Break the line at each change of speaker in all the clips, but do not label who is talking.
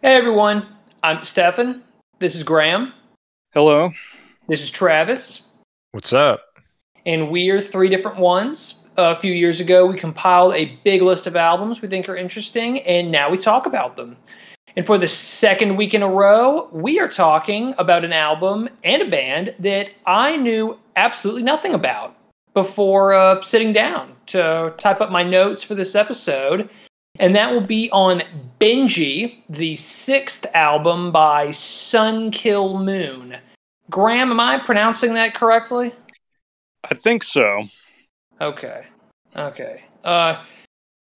Hey everyone, I'm Stefan. This is Graham.
Hello.
This is Travis.
What's up?
And we're three different ones. A few years ago, we compiled a big list of albums we think are interesting, and now we talk about them. And for the second week in a row, we are talking about an album and a band that I knew absolutely nothing about before uh, sitting down to type up my notes for this episode. And that will be on Benji, the sixth album by Sun Kil Moon. Graham, am I pronouncing that correctly?
I think so.
Okay. Okay. Uh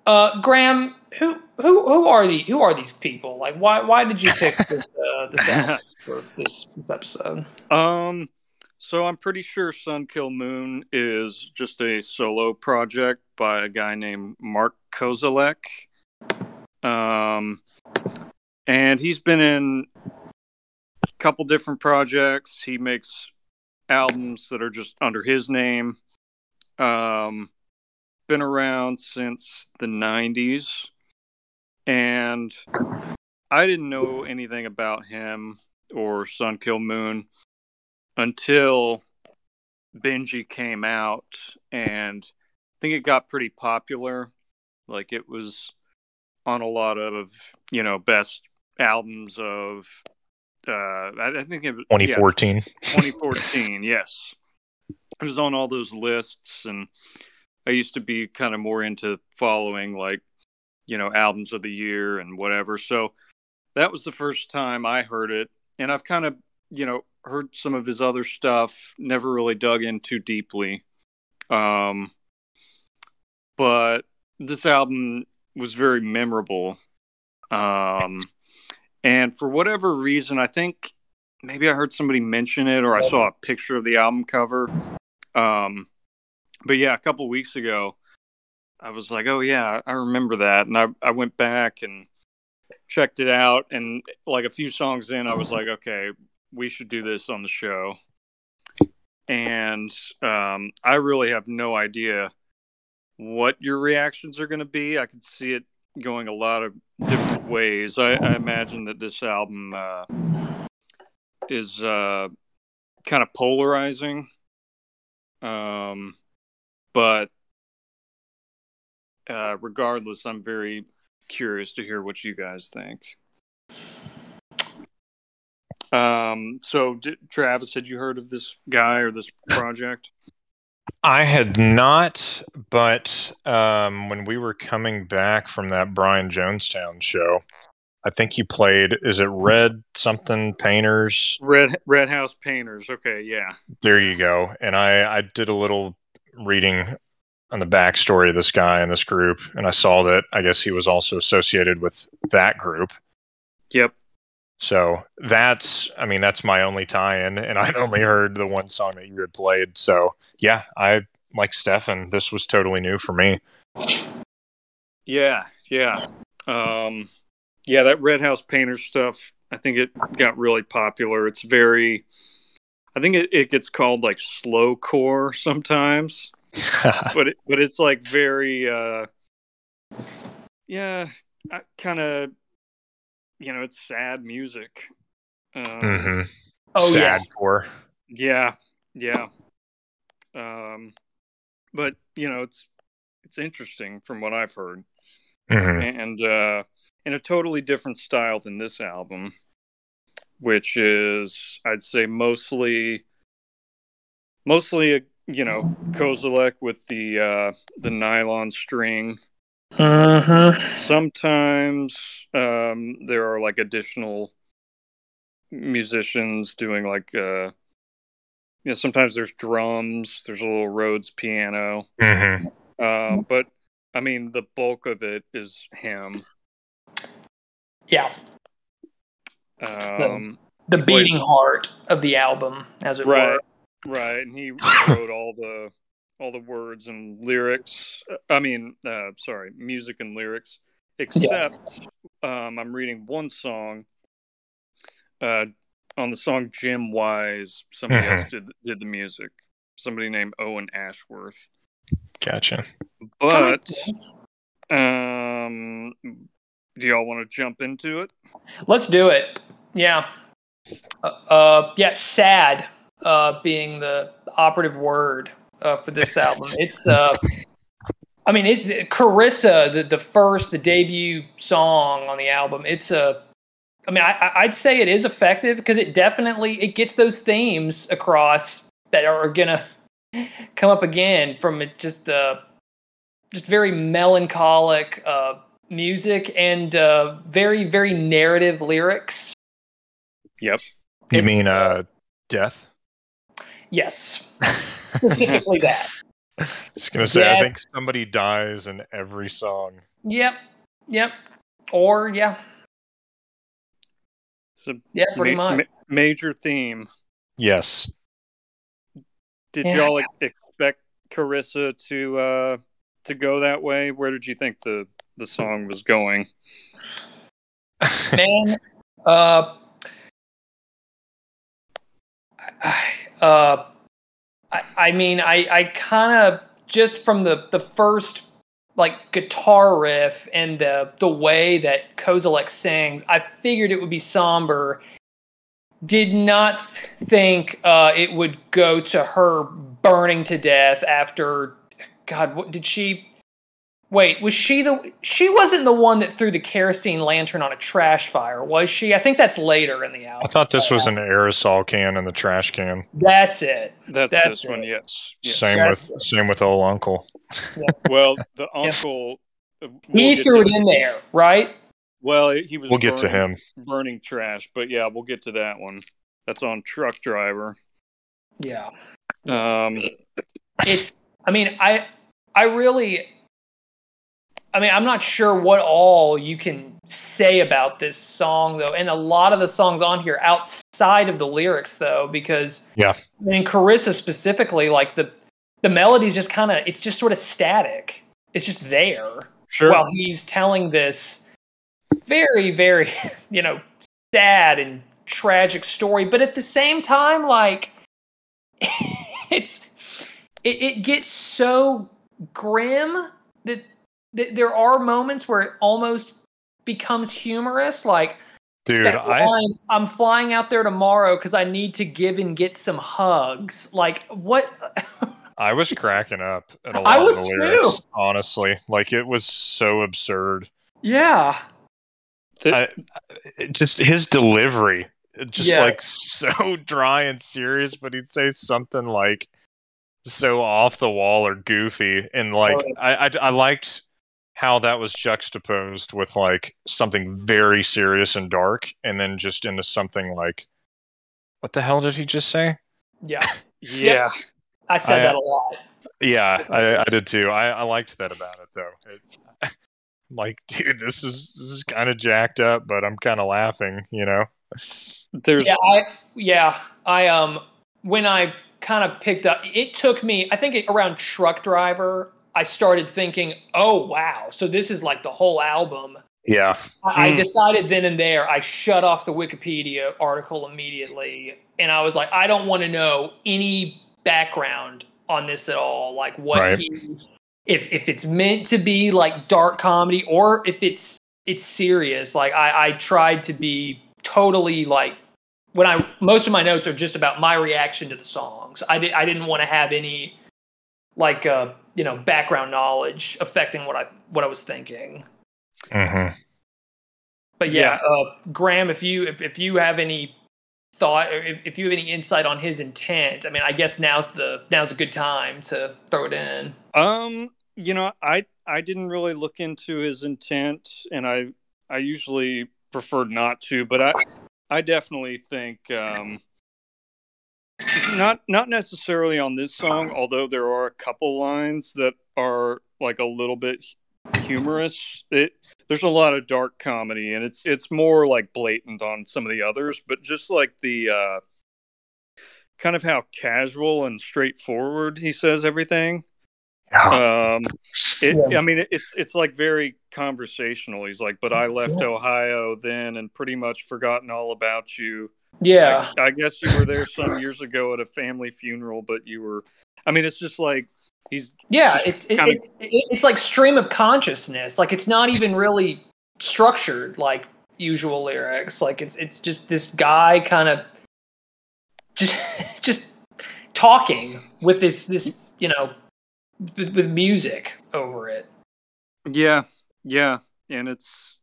uh Graham, who who who are the who are these people? Like why why did you pick this uh this album for this, this episode?
Um so I'm pretty sure Sun Kil Moon is just a solo project by a guy named Mark Kozelek. Um and he's been in a couple different projects. He makes albums that are just under his name. Um, been around since the 90s. And I didn't know anything about him or Sun Kil Moon until Benji came out. And I think it got pretty popular. Like it was on a lot of, you know, best albums of uh I, I think it was
2014.
Yeah, 2014, yes. I was on all those lists and I used to be kind of more into following like, you know, albums of the year and whatever. So that was the first time I heard it. And I've kind of, you know, heard some of his other stuff, never really dug in too deeply. Um but this album was very memorable. Um and for whatever reason, I think maybe I heard somebody mention it or I saw a picture of the album cover. Um, but yeah, a couple weeks ago, I was like, oh, yeah, I remember that. And I, I went back and checked it out. And like a few songs in, I was like, okay, we should do this on the show. And um, I really have no idea what your reactions are going to be. I could see it going a lot of different ways. I, I imagine that this album uh, is uh, kind of polarizing, um, but uh, regardless, I'm very curious to hear what you guys think. Um, so, d- Travis, had you heard of this guy or this project?
I had not, but um, when we were coming back from that Brian Jonestown show, I think you played. Is it Red something Painters?
Red Red House Painters. Okay, yeah.
There you go. And I I did a little reading on the backstory of this guy and this group, and I saw that I guess he was also associated with that group.
Yep.
So that's, I mean, that's my only tie-in, and I'd only heard the one song that you had played. So yeah, I like Stefan. This was totally new for me.
Yeah, yeah, um, yeah. That Red House Painter stuff. I think it got really popular. It's very. I think it, it gets called like slow core sometimes, but it, but it's like very. uh Yeah, kind of you know, it's sad music. Um,
mm-hmm.
Oh
sad
yeah.
core.
Yeah, yeah. Um, but you know, it's it's interesting from what I've heard,
Mhm.
and uh, in a totally different style than this album, which is I'd say mostly mostly a you know Kozelek with the uh, the nylon string
Mm-hmm.
sometimes um, there are like additional musicians doing like uh you know sometimes there's drums there's a little rhodes piano
Mhm.
um but i mean the bulk of it is him
Yeah. the-
um
The
He plays-
beating heart of the album, as it
right
were.
right and he wrote all the all the words and lyrics i mean uh sorry music and lyrics except
Yes.
um i'm reading one song uh on the song jim wise somebody
Mhm.
else did did the music somebody named owen ashworth
Gotcha.
but
That
um Do y'all want to jump into it?
Let's do it. Yeah. Uh, uh yeah, sad uh being the operative word uh, for this album. It's uh I mean, it, Carissa, the, the first, the debut song on the album, it's a I mean, I, I'd say it is effective because it definitely it gets those themes across that are gonna come up again from it just uh just very melancholic uh music and uh very very narrative lyrics.
Yep.
You
It's,
mean uh, death?
Yes, specifically that.
Just gonna say, I think somebody dies in every song.
Yep, yep. Or yeah,
It's a
yeah, pretty
ma-
much.
ma- major theme.
Yes.
Did
Yeah.
y'all expect Carissa to uh to go that way? Where did you think the the song was going?
man. Uh, I, uh, I, I mean, I, I kind of just from the the first like guitar riff and the the way that Kozelek sings, I figured it would be somber. Did not think uh, it would go to her burning to death after. God, what did she? Wait, was she the? She wasn't the one that threw the kerosene lantern on a trash fire, was she? I think that's later in the album.
I thought this was an aerosol can in the trash can.
That's it.
That's,
That's
this one, yes. yes.
Same
That's
with same with old uncle.
Well, the uncle. uh, we'll
He threw it in there, right?
Well, he was.
We'll get to him.
Burning trash, but yeah, we'll get to that one. That's on truck driver.
Yeah.
Um,
It's. I mean, I. I really. I mean, I'm not sure what all you can say about this song though, and a lot of the songs on here outside of the lyrics though, because
Yeah.
I mean, Carissa specifically, like the the melody's just kind of it's just sort of static. It's just there.
sure.
while he's telling this very very you know sad and tragic story but at the same time like it's it, it gets so grim that, that there are moments where it almost becomes humorous like
Dude, I
line, i'm flying out there tomorrow because i need to give and get some hugs like what
I was cracking up at a lot
I
of
was
the
too.
honestly. Like it was so absurd.
yeah
Th-
I, just his delivery, it just
Yeah.
like so dry and serious, but he'd say something like so off the wall or goofy, and like
Oh,
I, I I liked how that was juxtaposed with like something very serious and dark, and then just into something like, what the hell did he just say?
yeah
yeah.
i said
I-
that a lot
Yeah, I, I did too. I, I liked that about it though. It, I'm like, dude, this is this is kind of jacked up, but I'm kind of laughing, you know.
There's
yeah i yeah i um when i kind of picked up it took me i think it, around truck driver i started thinking oh wow. So this is like the whole album.
Yeah,
I, I
Mm.
decided then and there i shut off the wikipedia article immediately. And i was like i don't want to know any background on this at all. Like what
Right.
he if if it's meant to be like dark comedy or if it's it's serious. Like i i tried to be totally like when i most of my notes are just about my reaction to the songs. I did i didn't want to have any like uh you know background knowledge affecting what i what i was thinking.
Hmm
but yeah, Uh, Graham, if you if, if you have any thought or if, if you have any insight on his intent, I mean, I guess now's the now's a good time to throw it in.
Um, you know, I I didn't really look into his intent, and I I usually prefer not to, but I I definitely think um, not not necessarily on this song, although there are a couple lines that are like a little bit humorous. It there's a lot of dark comedy, and it's it's more like blatant on some of the others, but just like the uh, kind of how casual and straightforward he says everything. Um, it,
Yeah.
I mean, it, it's it's like very conversational. He's like, "But I left Ohio then, and pretty much forgotten all about you.
Yeah,
I, I guess you were there some years ago at a family funeral, but you were. I mean, it's just like he's
yeah, it's it,
kinda-
it, it, it's like stream of consciousness. Like it's not even really structured like usual lyrics. Like it's it's just this guy kind of just just talking with this this you know with music over it.
Yeah, yeah, and it's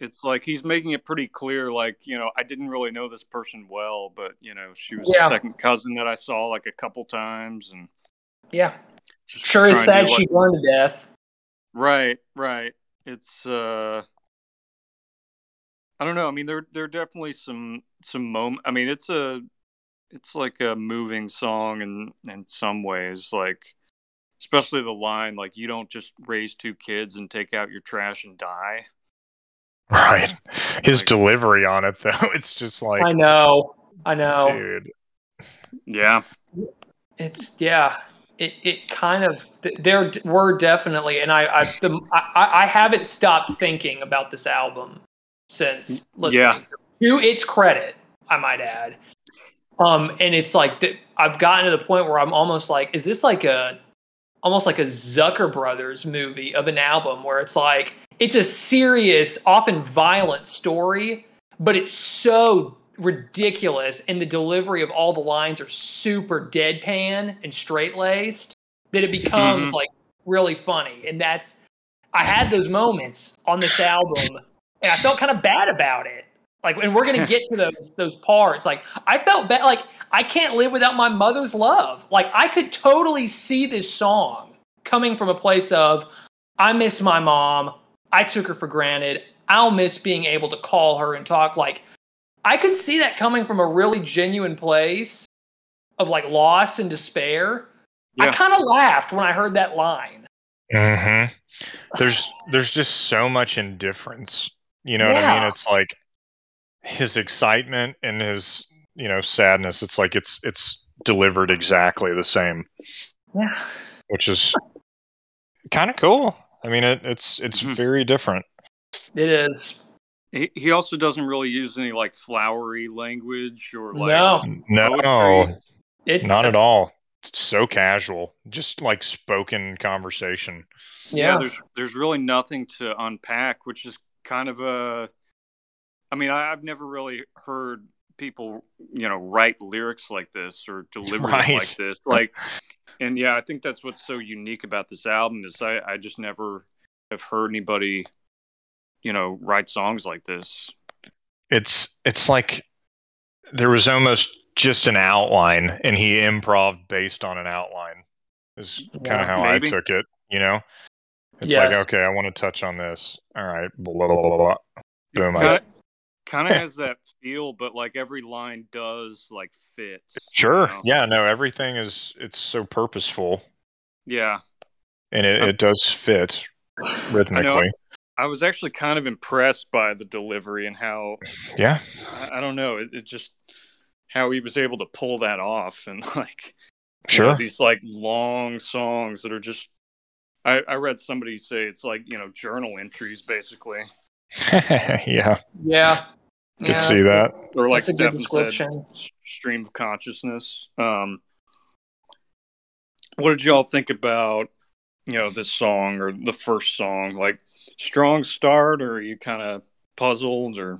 it's like he's making it pretty clear like you know i didn't really know this person well but you know she was
Yeah.
a second cousin that i saw like a couple times and
Yeah, sure is sad she
like-
burned to death.
right right it's uh i don't know i mean there there are definitely some some moment i mean it's a it's like a moving song in in some ways like especially the line like you don't just raise two kids and take out your trash and die
Right. His
Like-
delivery on it, though, it's just like,
I know, I know.
dude.
yeah
It's yeah. It it kind of there were definitely, and I I, the, I I haven't stopped thinking about this album since listening.
Yeah.
To its credit, I might add. Um, and it's like I've gotten to the point where I'm almost like, is this like a almost like a Zucker Brothers movie of an album where it's like it's a serious, often violent story, but it's so ridiculous and the delivery of all the lines are super deadpan and straight laced that it becomes
Mhm.
like really funny. And that's I had those moments on this album and I felt kind of bad about it. Like and we're gonna get to those those parts. Like I felt bad like I can't live without my mother's love. Like I could totally see this song coming from a place of I miss my mom. I took her for granted. I'll miss being able to call her and talk. Like I could see that coming from a really genuine place of like loss and despair. I kind of laughed when I heard that line.
Mm-hmm. There's there's just so much indifference. You know what I mean? It's like his excitement and his you know sadness. It's like it's it's delivered exactly the same,
Yeah.
which is kind of cool. I mean, it, it's it's
Mhm.
very different.
It is.
He, he also doesn't really use any like flowery language or like
no.
No,
It
not at all. It's so casual, just like spoken conversation.
yeah.
Yeah.
there's there's really nothing to unpack which is kind of a i mean I, i've never really heard people you know write lyrics like this or deliver them
Right.
like this like and yeah i think that's what's so unique about this album is i i just never have heard anybody you know write songs like this
It's it's like there was almost just an outline, and he improv based on an outline. Is kind of how
Maybe.
I took it. You know, it's
Yes.
like okay, I want to touch on this. All right, blah, blah, blah, blah. boom. I,
kind of, has that feel but like every line does like fit you
sure,
know?
yeah, no, everything is it's so purposeful,
yeah
and it,
Um,
it does fit rhythmically.
i was actually kind of impressed by the delivery and how
Yeah,
I, I don't know. It, it just how he was able to pull that off and like you know,
sure.
these like long songs that are just. I, I read somebody say it's like you know journal entries basically,
yeah,
Yeah.
could
Yeah.
see that.
or like
That's a good
said,
description.
stream of consciousness. Um, what did y'all think about you know this song or the first song? Like strong start, or are you kind of puzzled, or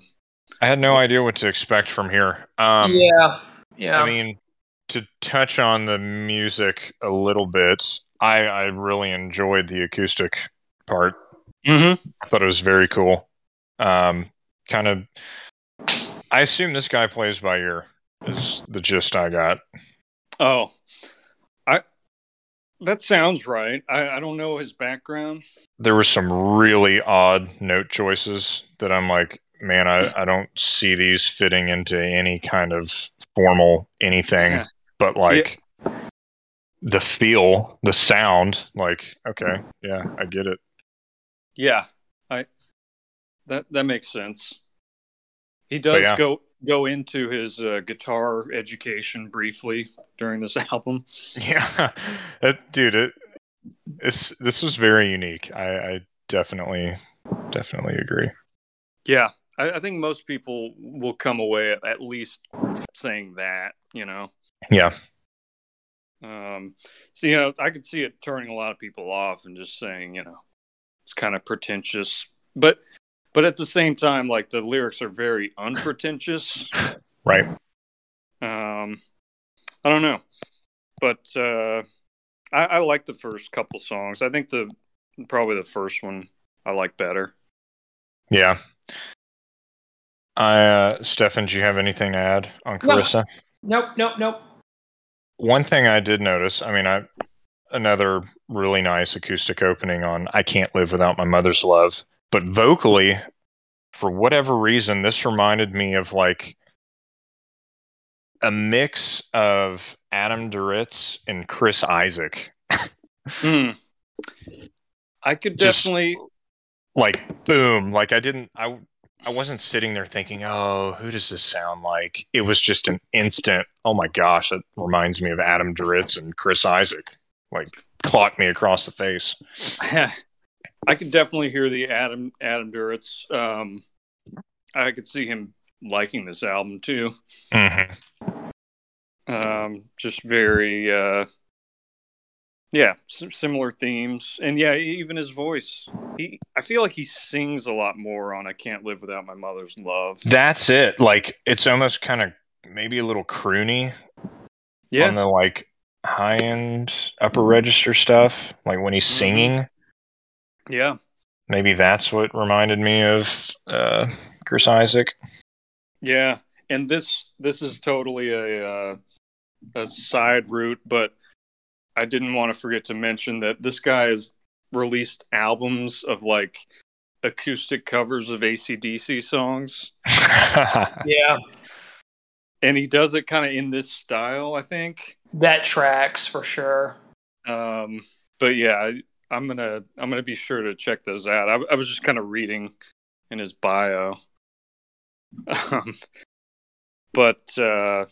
I had no idea what to expect from here. Um,
yeah. Yeah.
I mean, to touch on the music a little bit, I, I really enjoyed the acoustic part.
mm-hmm.
I thought it was very cool. Um, kind of, I assume this guy plays by ear. Is the gist I got?
Oh, I that sounds right. I, I don't know his background.
There were some really odd note choices that I'm like, man, I, I don't see these fitting into any kind of formal anything. but like the feel, the sound, like, okay, yeah, I get it.
Yeah, that that makes sense. He does
yeah.
go go into his uh, guitar education briefly during this album.
Yeah, That- dude, it it's this was very unique. I, I definitely definitely agree.
Yeah, I, I think most people will come away at, at least saying that. You know,
Yeah,
um, so you know, I could see it turning a lot of people off and just saying, you know, it's kind of pretentious. But but at the same time, like the lyrics are very unpretentious.
Right.
Um, I don't know, but uh, I, I like the first couple songs. I think the probably the first one I like better.
Yeah. I uh Stefan, do you have anything to add on
No.
Carissa?
Nope, nope, nope.
One thing I did notice, I mean, I another really nice acoustic opening on I Can't Live Without My Mother's Love, but vocally, for whatever reason, this reminded me of like a mix of Adam Duritz and Chris Isaak.
Hmm. I could
Just-
definitely.
Like boom, like I didn't I I wasn't sitting there thinking, "Oh, who does this sound like?" It was just an instant, "Oh my gosh, that reminds me of Adam Duritz and Chris Isaak." Like clocked me across the face.
I could definitely hear the Adam Adam Duritz. Um, I could see him liking this album too.
Mm-hmm.
Um, just very, uh, yeah, similar themes, and yeah, even his voice. He, I feel like he sings a lot more on "I Can't Live Without My Mother's Love."
That's it. Like it's almost kind of maybe a little croony
Yeah,
on the like high end upper register stuff. Like when he's
Mhm.
singing,
yeah,
maybe that's what reminded me of uh, Chris Isaak.
yeah. And this, this is totally a uh, a side route, but I didn't want to forget to mention that this guy has released albums of like acoustic covers of ACDC songs.
Yeah,
And he does it kind of in this style, I think.
that tracks for sure.
Um, but yeah, I, I'm gonna I'm gonna be sure to check those out. I, I was just kind of reading in his bio. Um, but uh,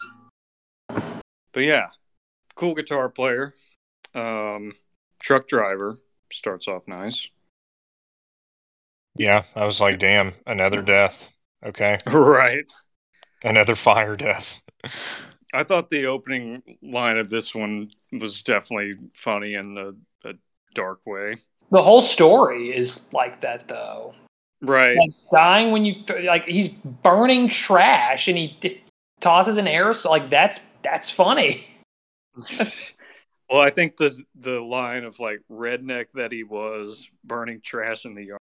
but yeah, cool guitar player. Um, truck driver starts off nice.
yeah, I was like, damn, another death. Okay,
Right.
another fire death.
I thought the opening line of this one was definitely funny and the dark way.
The whole story is like that, though.
Right.
Like dying when you th- like he's burning trash and he d- tosses an aerosol. Like that's that's funny.
well, I think the the line of like redneck that he was burning trash in the yard.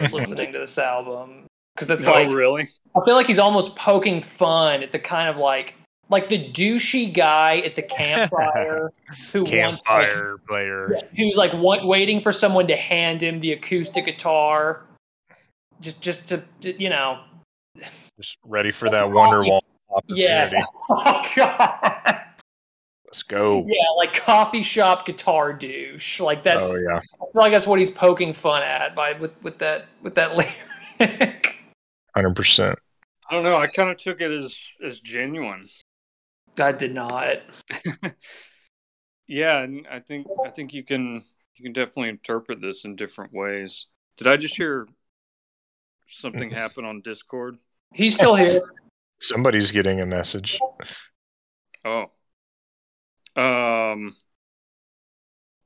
listening to this album because it's
oh,
like
really?
I feel like he's almost poking fun at the kind of like like the douchey guy at the campfire who wants like,
Campfire player.
who's like want, waiting for someone to hand him the acoustic guitar, just just to you know
Just ready for that Wonderwall opportunity.
yes oh god
Let's go.
yeah like coffee shop guitar douche like that's
oh yeah.
I feel like that's what he's poking fun at by with with that with that lyric.
Hundred percent.
I don't know. I kind of took it as as genuine.
I did not.
Yeah, and I think I think you can you can definitely interpret this in different ways. Did I just hear something mm. happen on Discord?
He's still here.
Somebody's getting a message.
Oh. Um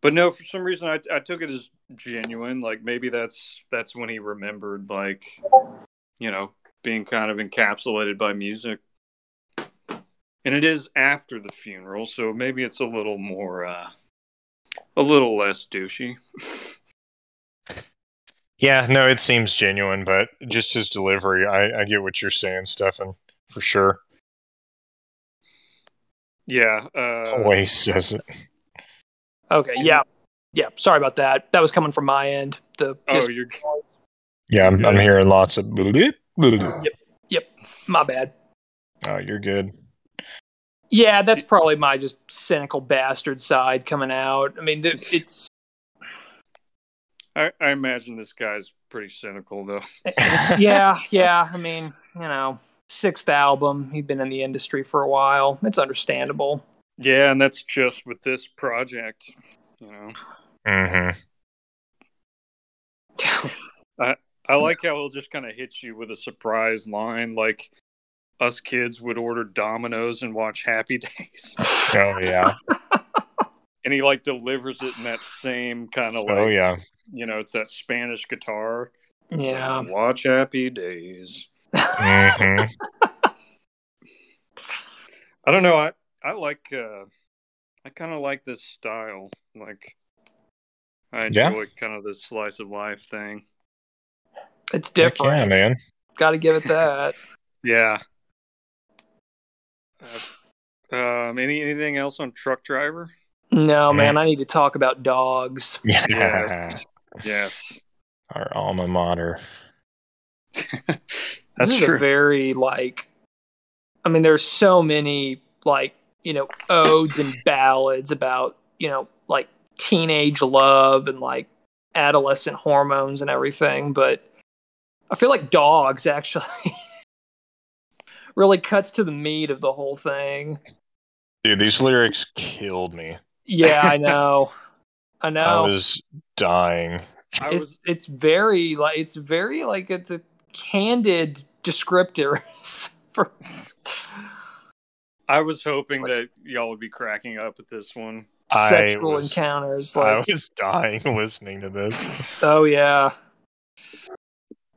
but no, for some reason I I took it as genuine. Like maybe that's that's when he remembered like you know, being kind of encapsulated by music. And it is after the funeral, so maybe it's a little more uh a little less douchey.
Yeah, no, it seems genuine, but just his delivery, I, I get what you're saying, Stefan, for sure.
Yeah, uh
The says it.
Okay, yeah. Yeah, sorry about that. That was coming from my end. The
Oh, you're
Yeah, I'm, I'm hearing lots of. Yep. Yep.
my bad.
Oh, you're good.
Yeah, that's probably my just cynical bastard side coming out. I mean, it's
I, I imagine this guy's pretty cynical though.
It's, yeah, yeah. I mean, you know, sixth album. He'd been in the industry for a while. It's understandable.
Yeah, and that's just with this project. You know,
Mm-hmm.
I I like how he'll just kind of hit you with a surprise line, like us kids would order Domino's and watch Happy Days,
Oh yeah.
and he like delivers it in that same kind of like,
Oh yeah.
you know, it's that Spanish guitar. It's like,
Yeah.
watch Happy Days.
Hmm
I don't know. I I like. uh I kind of like this style. Like, I
Yeah.
enjoy kind of this slice of life thing.
It's
Yeah,
different.
man.
Got to give it that.
Yeah. Uh, um. Any anything else on Truck Driver?
No, man, I need to talk about dogs.
Yeah.
Yes. Yes.
Our alma mater.
That's
this is a very like I mean there's so many like, you know, odes and ballads about, you know, like teenage love and like adolescent hormones and everything, but I feel like dogs actually really cuts to the meat of the whole thing.
Dude, these lyrics killed me.
Yeah, I know. I know.
I was dying.
I
it's
was
it's very like it's very like it's a candid descriptors for
I was hoping that y'all would be cracking up at this one.
sexual
I was,
encounters.
I
Like,
was dying listening to this.
oh yeah,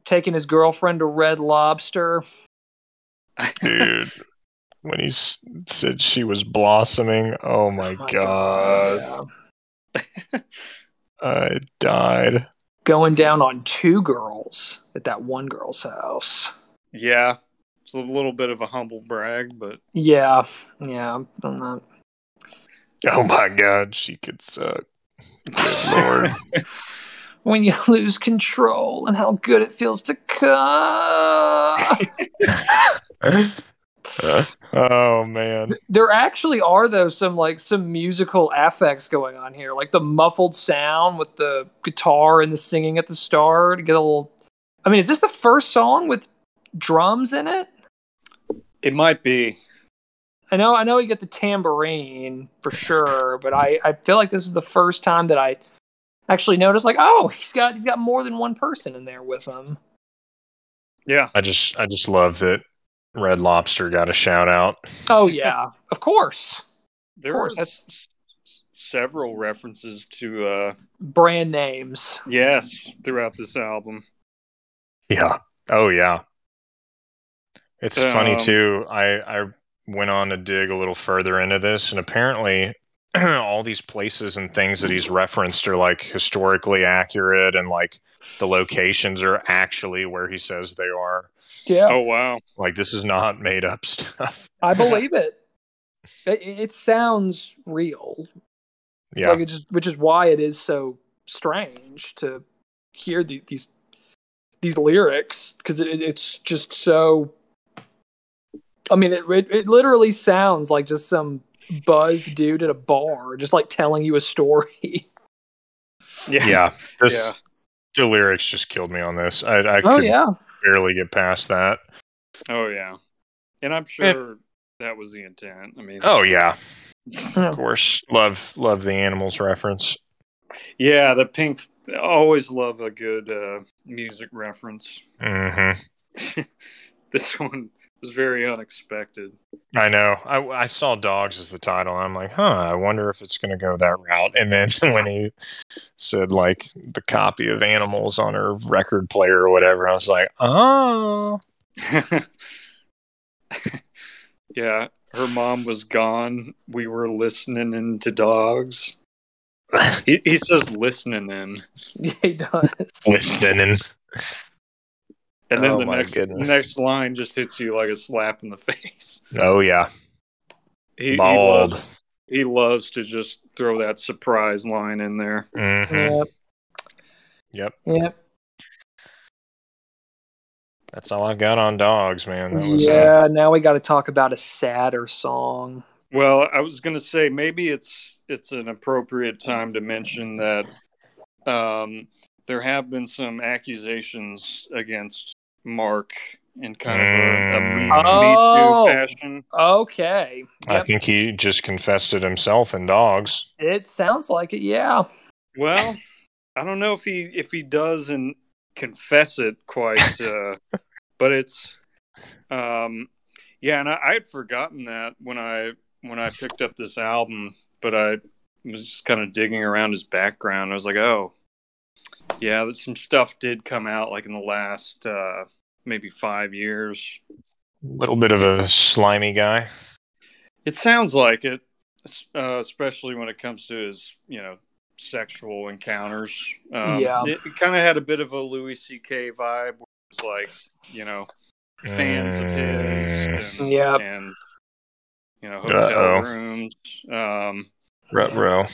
taking his girlfriend to Red Lobster.
Dude. When he s- said she was blossoming, oh my, oh
My
god.
yeah.
I died.
Going down on two girls at that one girl's house.
Yeah, it's a little bit of a humble brag, but
Yeah, yeah. I'm not.
Oh my god, she could suck. Good lord.
When you lose control and how good it feels to come.
oh man.
there actually are though some like some musical affects going on here like the muffled sound with the guitar and the singing at the start to get a little i mean is this the first song with drums in it
it might be.
i know i know you get the tambourine for sure but i i feel like this is the first time that i actually noticed like oh he's got he's got more than one person in there with him
Yeah,
I just I just love that Red Lobster got a shout out.
oh yeah of course
there
course,
are
that's-
s- several references to uh
brand names
yes throughout this album.
Yeah. Oh yeah. It's funny
Um,
too. I I went on to dig a little further into this, and apparently, all these places and things that he's referenced are like historically accurate, and like the locations are actually where he says they are.
yeah
Oh wow.
Like this is not made up stuff.
I believe it. It, it sounds real.
Yeah.
Like it just, which is why it is so strange to hear the, these these lyrics because it, it's just so. I mean, it, it it literally sounds like just some buzzed dude at a bar, just like telling you a story.
Yeah.
yeah. This
Yeah.
the lyrics just killed me on this. I I
oh
could
yeah,
barely get past that.
Oh yeah. And I'm sure that was the intent. I mean,
Oh yeah.
Yeah.
Of course. Love love the animals reference.
yeah, the pink. Always love a good uh, music reference.
Mm-hmm.
this one was very unexpected.
I know. I, I saw dogs as the title. I'm like, huh. I wonder if it's going to go that route. And then when he said like the copy of animals on her record player or whatever, I was like, oh.
yeah, her mom was gone. We were listening into dogs. He, he says listening in,
yeah, he does.
Listening.
And then
Oh,
the next
goodness.
next line just hits you like a slap in the face.
Oh yeah.
He, he loves he loves to just throw that surprise line in there.
hmm
Yep.
Yep.
Yep.
That's all I've got on dogs, man. That was uh,
yeah. Now we got to talk about a sadder song.
Well, I was going to say maybe it's it's an appropriate time to mention that um, there have been some accusations against Mark in kind of a, a me,
Mm.
me
Oh.
Too fashion.
Okay.
I think he just confessed it himself in dogs.
It sounds like it. Yeah.
Well, I don't know if he if he doesn't confess it quite, uh, but it's um, yeah, and I, I had forgotten that when I when I picked up this album, but I was just kind of digging around his background. I was like, oh, yeah, some stuff did come out like in the last uh, maybe five years.
A little bit of a slimy guy.
It sounds like it, uh, especially when it comes to his, you know, sexual encounters. Um,
Yeah.
it, it kind of had a bit of a Louis C.K. vibe. Where it's like, you know, fans of his, and,
Yep.
and you know, hotel
Uh-oh.
rooms. Um,
Rut row.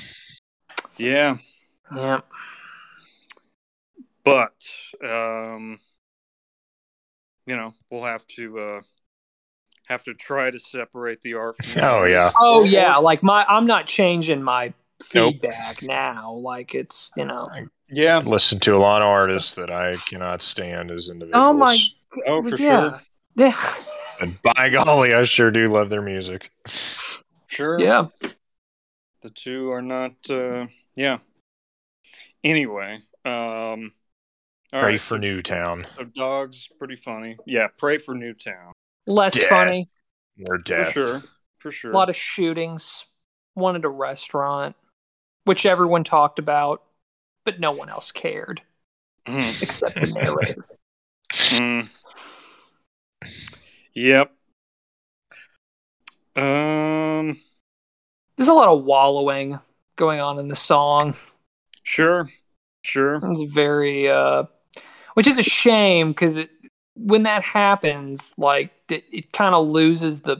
yeah,
Yeah.
But um, you know, we'll have to uh, have to try to separate the art. From
Oh, yeah.
Oh yeah. Like my, I'm not changing my
Nope.
feedback now. Like it's you know.
yeah.
Listen to a lot of artists that I cannot stand as individuals.
Oh my.
Oh, for
yeah.
sure.
Yeah.
And by golly, I sure do love their music.
Sure.
Yeah.
the two are not uh yeah anyway um all
Pray
right,
for
so-
Newtown.
so dogs pretty funny yeah pray for newtown
Less
Death.
funny.
Or
for
death.
sure for sure
A lot of shootings. One at a restaurant, which everyone talked about, but no one else cared
Mhm.
except the narrator.
Mm. yep um
There's a lot of wallowing going on in the song.
sure sure
It's very, uh, which is a shame because when that happens, like it, it kind of loses the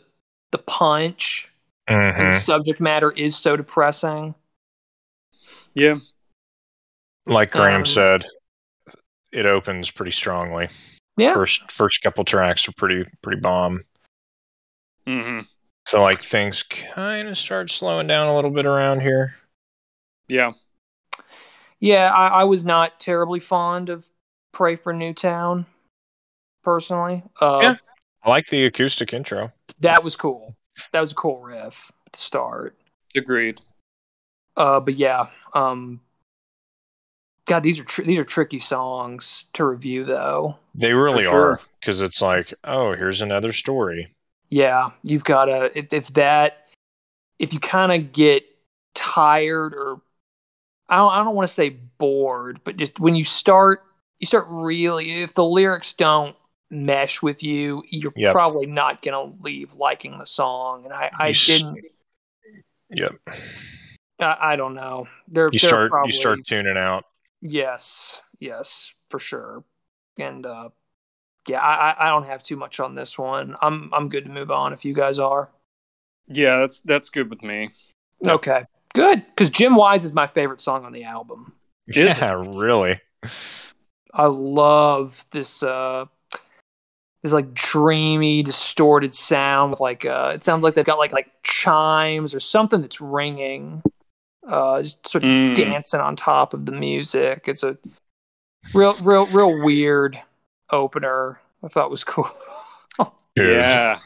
the punch. And
Mhm.
the subject matter is so depressing.
yeah
Like Graham
Um,
said, it opens pretty strongly.
Yeah,
First first couple tracks are pretty pretty bomb.
hmm
Feel like things kind of start slowing down a little bit around here.
yeah
yeah. I, I was not terribly fond of "Pray for Newtown," personally. Uh,
Yeah. I like the acoustic intro.
that was cool. That was a cool riff to start.
agreed
Uh, but yeah, um, God, these are tr- these are tricky songs to review, though.
They really
sure.
are because it's like, oh, here's another story.
Yeah, you've got to if, if that if you kind of get tired or I don't, I don't want to say bored, but just when you start you start really if the lyrics don't mesh with you, you're
Yep.
probably not gonna leave liking the song. And I, I
you
didn't.
Yep.
I, I don't know. They're
You
they're
start
probably,
you start tuning out.
Yes, yes, for sure. And uh, yeah, I, I- I don't have too much on this one. I'm I'm good to move on if you guys are.
yeah that's that's good with me
Yep.
Okay, good. Because Jim Wise is my favorite song on the album.
Is it?
yeah, really.
I love this uh this like dreamy, distorted sound with like uh it sounds like they've got like like chimes or something that's ringing. Uh just sort of
Mm.
dancing on top of the music. It's a real real real weird opener. I thought was cool.
Dude,
yeah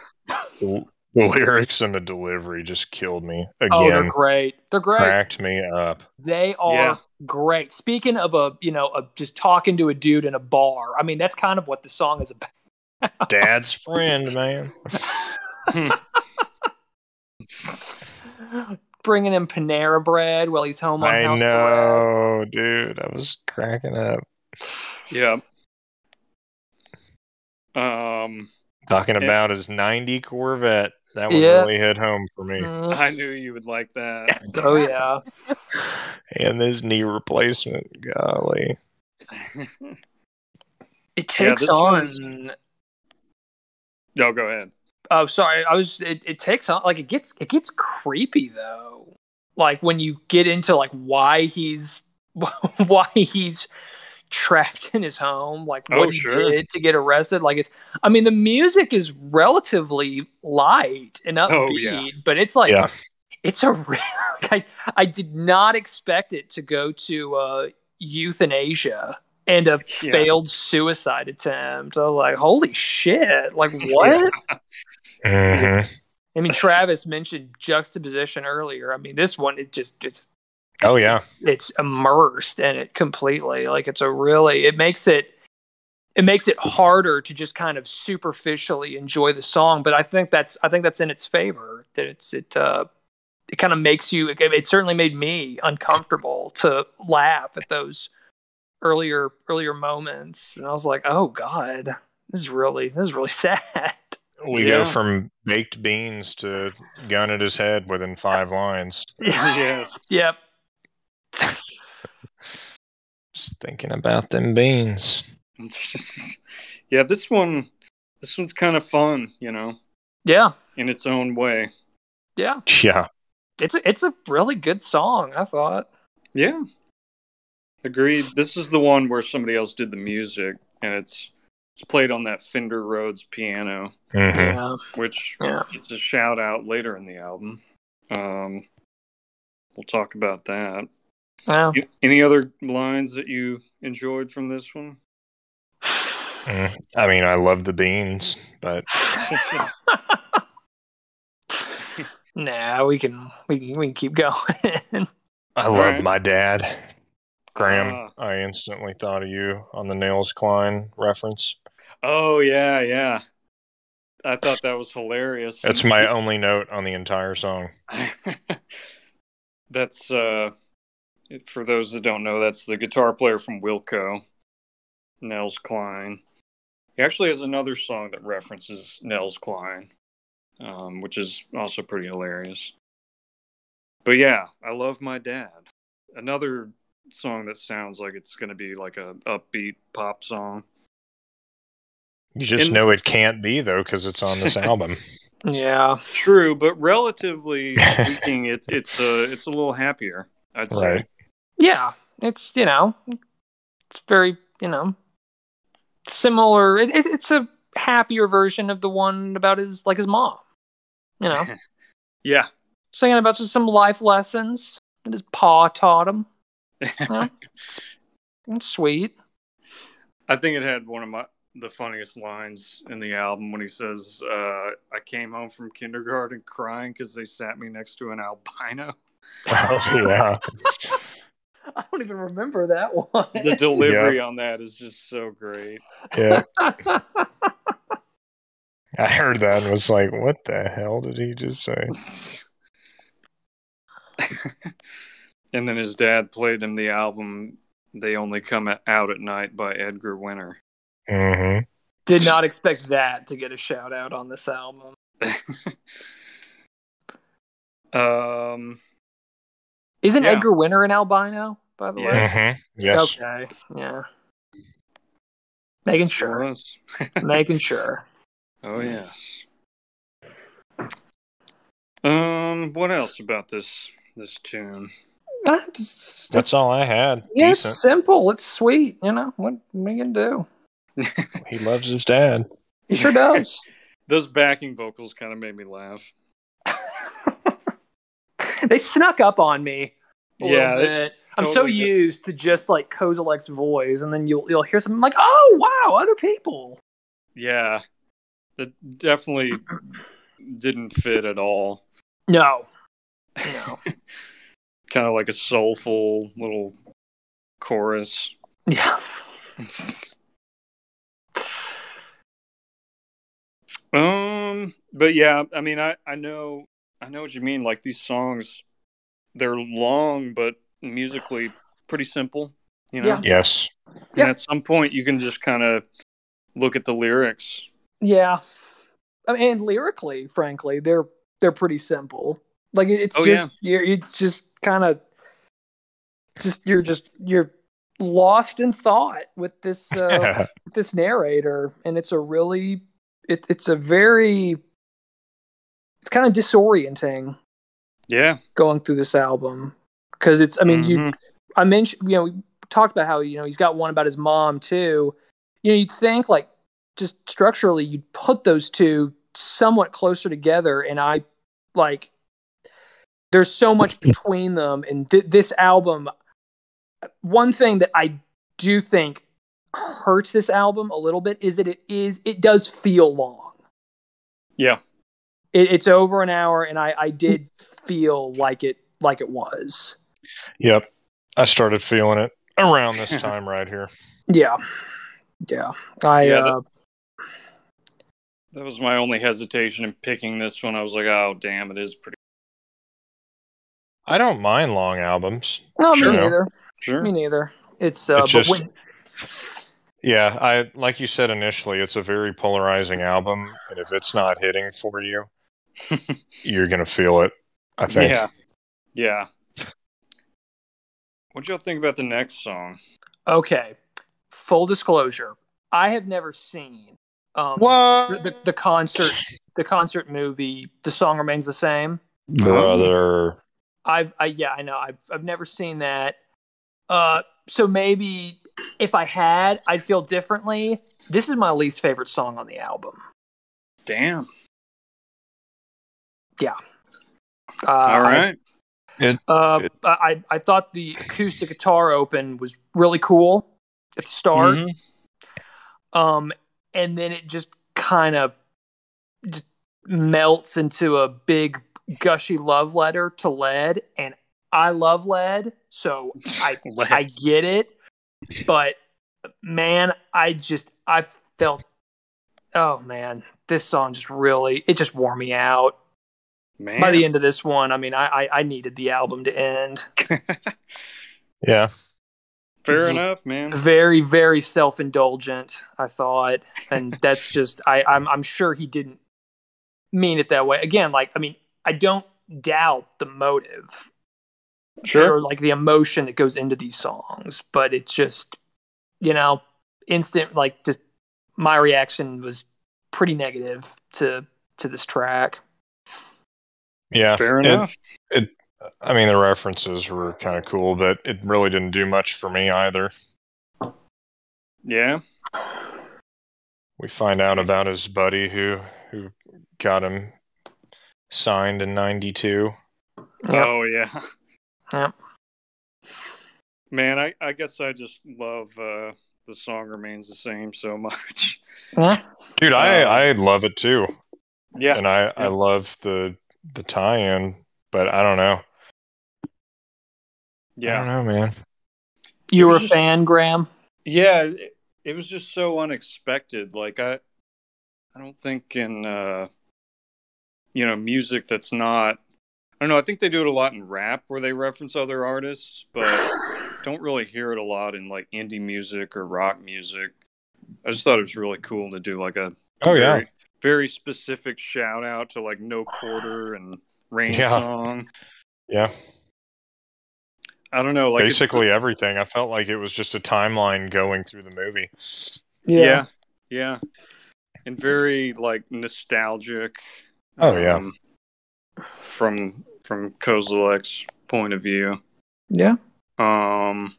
The, the lyrics and the delivery just killed me again.
Oh, they're great. They're great.
cracked me up.
They are
Yeah.
great. Speaking of a, you know, of just talking to a dude in a bar. I mean, that's kind of what the song is about.
Dad's friend, man.
Bringing him Panera bread while he's home on
I
house arrest.
know, dude. I was cracking up.
yeah um
Talking
Yeah.
about his 90 Corvette. That one
Yeah.
really hit home for me.
Mm.
I knew you would like that.
Oh yeah.
And this knee replacement, golly.
It takes
this
on
one's- no, go ahead.
Oh, sorry. I was. It, it takes on like it gets it gets creepy though. Like when you get into like why he's why he's trapped in his home, like what
Oh,
he
sure.
did to get arrested. Like it's. I mean, the music is relatively light and upbeat,
Oh, yeah.
but it's like
Yeah.
it's a real. I I did not expect it to go to uh euthanasia and a
Yeah.
failed suicide attempt. I was like, holy shit! Like what?
hmm
I mean, Travis mentioned juxtaposition earlier. I mean, this one it just it's
Oh yeah.
it's immersed in it completely. Like it's a really it makes it it makes it harder to just kind of superficially enjoy the song. But I think that's I think that's in its favor. That it's it uh it kind of makes you it, it certainly made me uncomfortable to laugh at those earlier earlier moments. And I was like, oh God, this is really this is really sad.
We
Yeah.
go from baked beans to gun at his head within five lines.
yes.
yep.
Just thinking about them beans.
yeah, this one this one's kind of fun, you know,
Yeah.
in its own way.
Yeah.
Yeah.
It's a, it's a really good song, I thought.
Yeah. Agreed. This is the one where somebody else did the music and it's it's played on that Fender Rhodes piano,
hmm
Yeah.
which
Yeah.
gets a shout out later in the album. Um we'll talk about that.
Yeah.
You- Any other lines that you enjoyed from this one?
Mm. I mean, I love the beans, but
nah, we can we can, we can keep going.
I
All
love
right.
my dad. Graham,
Ah.
I instantly thought of you on the Nels Cline reference.
Oh yeah, yeah. I thought that was hilarious.
That's my only note on the entire song.
that's uh for those that don't know, that's the guitar player from Wilco, Nels Cline. He actually has another song that references Nels Cline, um, which is also pretty hilarious. But yeah, I love my dad. Another song that sounds like it's going to be like a upbeat pop song.
You just
And-
know it can't be though because it's on this album.
yeah.
True, but relatively speaking, it's it's a it's a little happier. I'd say.
Right.
Yeah. It's you know, it's very you know, similar. It, it, it's a happier version of the one about his like his mom. You know,
Yeah.
singing about just some life lessons that his pa taught him. Yeah. It's, it's sweet.
I think it had one of my the funniest lines in the album when he says, uh, "I came home from kindergarten crying because they sat me next to an albino."
Oh, yeah.
I don't even remember that one.
The delivery on that is just so great.
Yeah. I heard that and was like, what the hell did he just say?
and then his dad played him the album "They Only Come Out at Night" by Edgar Winter.
hmm
Did not expect that to get a shout out on this album.
um,
Isn't
Yeah.
Edgar Winter an albino, by the way?
Yeah.
hmm Yes.
Okay. Yeah. Making
sure
sure. Making sure.
Oh yes. Um, what else about this this tune?
That's,
That's all I had.
yeah, it's simple. It's sweet. You know, what, what are you going to do?
He loves his dad.
He sure does.
Those backing vocals kind of made me laugh.
they snuck up on me a
Yeah, it.
I'm so
did.
used to just like Kozelek's voice, and then you'll you'll hear something like, "Oh wow, other people."
Yeah, it definitely didn't fit at all.
No, no,
Kind of like a soulful little chorus.
yeah,
Um, but yeah, I mean, I I know I know what you mean. Like these songs, they're long, but musically pretty simple. You know,
Yeah.
Yes.
Yeah.
and at some point you can just kind of look at the lyrics.
yeah. I mean, and lyrically, frankly, they're they're pretty simple. Like it's
Oh,
just you're it's just kind of just you're just you're lost in thought with this uh, with this narrator, and it's a really it, it's a very it's kind of disorienting
Yeah,
going through this album because it's I mean you
Mhm.
I mentioned you know we talked about how you know he's got one about his mom too. You know you'd think like just structurally you'd put those two somewhat closer together, and I like there's so much between them, and th- this album one thing that I do think hurts this album a little bit is that it is it does feel long.
Yeah.
It, it's over an hour, and I I did feel like it like it was.
Yep. I started feeling it around this time right here.
Yeah, yeah. I
Yeah,
uh,
That was my only hesitation in picking this one. I was like, oh, damn, it is pretty.
I don't mind long albums.
no,
Sure.
me neither.
Sure.
Me neither. It's uh,
It just-
when,
Yeah, I like you said initially, it's a very polarizing album, and if it's not hitting for you, you're gonna feel it. I think.
Yeah. Yeah. What'd y'all think about the next song?
okay, full disclosure, I have never seen um
What,
the, the concert the concert movie. The song remains the same.
brother?
I've I yeah, I know. I've I've never seen that. Uh so maybe if I had, I'd feel differently. This is my least favorite song on the album.
Damn.
Uh,
All right.
Uh,
It-
I I thought the acoustic guitar open was really cool at the start.
Mhm.
Um, and then it just kind of just melts into a big gushy love letter to lead, and I love lead, so I. I get it, but man, I just I felt oh man, this song just really it just wore me out.
Man.
By the end of this one, I mean I I, I needed the album to end.
Yeah,
Fair
This
enough, man.
Very very self indulgent, I thought, and that's just I I'm I'm sure he didn't mean it that way. Again, like I mean I don't doubt the motive
Sure.
or like the emotion that goes into these songs but it's just you know instant like just my reaction was pretty negative to to this track
yeah.
Fair enough.
It-
enough.
I mean, the references were kind of cool, but it really didn't do much for me either.
Yeah.
We find out about his buddy who who got him signed in '92.
Yep.
Oh yeah.
Yep.
Man, I, I guess I just love uh, the song remains the same so much.
yeah
Dude, I
Uh,
I love it too,
Yeah.
and I I love the the tie-in, but I don't know.
Yeah, I
don't know, man.
you
It
were a
just-
fan graham
Yeah. It, it was just so unexpected. Like I I don't think in uh you know, music that's not I don't know, I think they do it a lot in rap where they reference other artists, but don't really hear it a lot in like indie music or rock music. I just thought it was really cool to do like a
Oh yeah,
very, very specific shout out to like No Quarter and Rain
Yeah.
Song.
yeah.
I don't know, like it-
Basically everything. I felt like it was just a timeline going through the movie.
yeah, yeah, and very like nostalgic.
Oh, yeah.
um, from from Kozelek's point of view.
yeah
Um,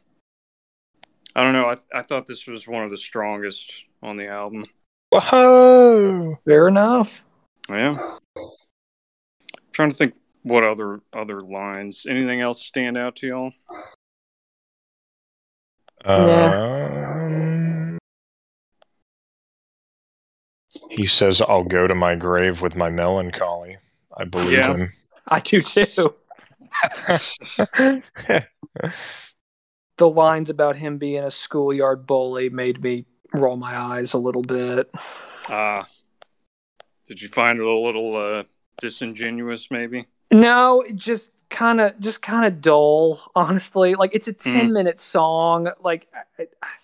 I don't know. I I thought this was one of the strongest on the album.
Whoa!
fair enough
Yeah. trying to think what other other lines. Anything else stand out to y'all?
Um, he says, "I'll go to my grave with my melancholy." I believe
Yeah.
i do too the lines about him being a schoolyard bully made me roll my eyes a little bit
Uh did you find it a little uh disingenuous maybe?
No, just kind of just kind of dull, honestly. Like it's a 10
Mm.
minute song. Like I- I-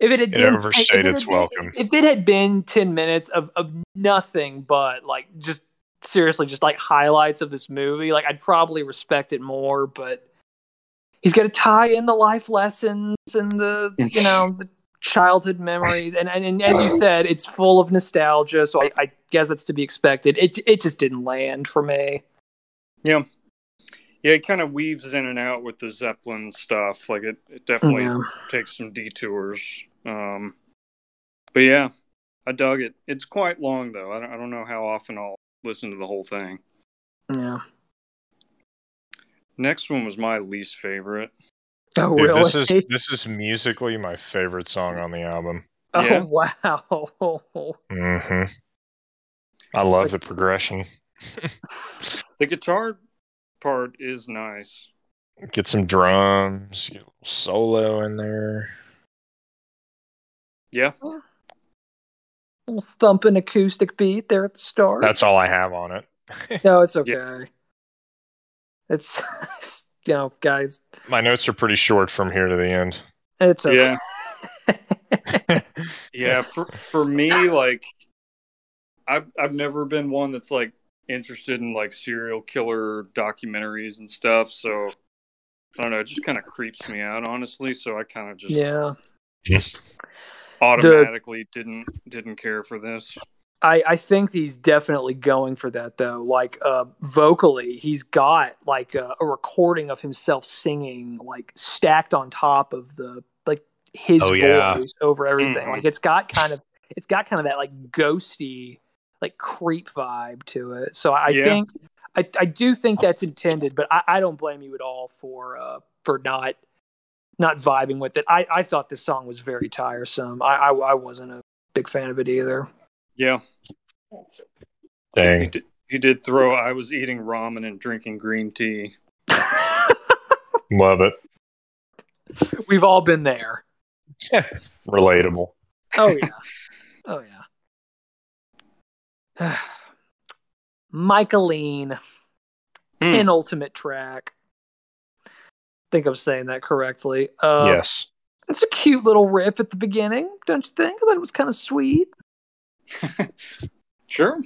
if it had
It
been
overstayed
if it
its
had been- If it had been 10 minutes of of nothing but like just seriously just like highlights of this movie, like I'd probably respect it more, but he's got to tie in the life lessons and the, you know, the childhood memories and, and and as you said, it's full of nostalgia, so I, I guess that's to be expected. It it just didn't land for me.
Yeah. Yeah, it kind of weaves in and out with the Zeppelin stuff. Like it, it definitely
Yeah.
takes some detours. Um, but yeah, I dug it. It's quite long though. I don't, I don't know how often I'll listen to the whole thing.
Yeah.
Next one was my least favorite.
Oh,
Dude,
really?
this is this is musically my favorite song on the album.
oh,
Yeah.
wow.
hmm I love the progression.
The guitar part is nice.
Get some drums, get a little solo in there.
Yeah.
little thumping acoustic beat there at the start.
That's all I have on it.
no, it's okay. It's, it's, you know, guys,
My notes are pretty short from here to the end.
it's okay.
Yeah. Yeah. For for me, like I've I've never been one that's like interested in like serial killer documentaries and stuff. So I don't know, it just kind of creeps me out, honestly. So I kind of just
yeah.
automatically didn't didn't care for this.
I, I think he's definitely going for that though. Like uh, vocally, he's got like a, a recording of himself singing, like stacked on top of the like his
Oh, yeah.
voice over everything.
Mhm.
Like it's got kind of it's got kind of that like ghosty, like creep vibe to it. So I
Yeah.
think I, I do think that's intended, but I, I don't blame you at all for uh, for not not vibing with it. I, I thought this song was very tiresome. I, I I wasn't a big fan of it either.
Yeah. He
Dang.
did, he did throw I was eating ramen and drinking green tea.
Love it.
We've all been there.
Relatable.
Oh yeah. Oh yeah. Micheline,
Hmm.
penultimate track. I think I'm saying that correctly. Uh,
yes.
It's a cute little riff at the beginning, don't you think? I thought it was kind of sweet.
Sure.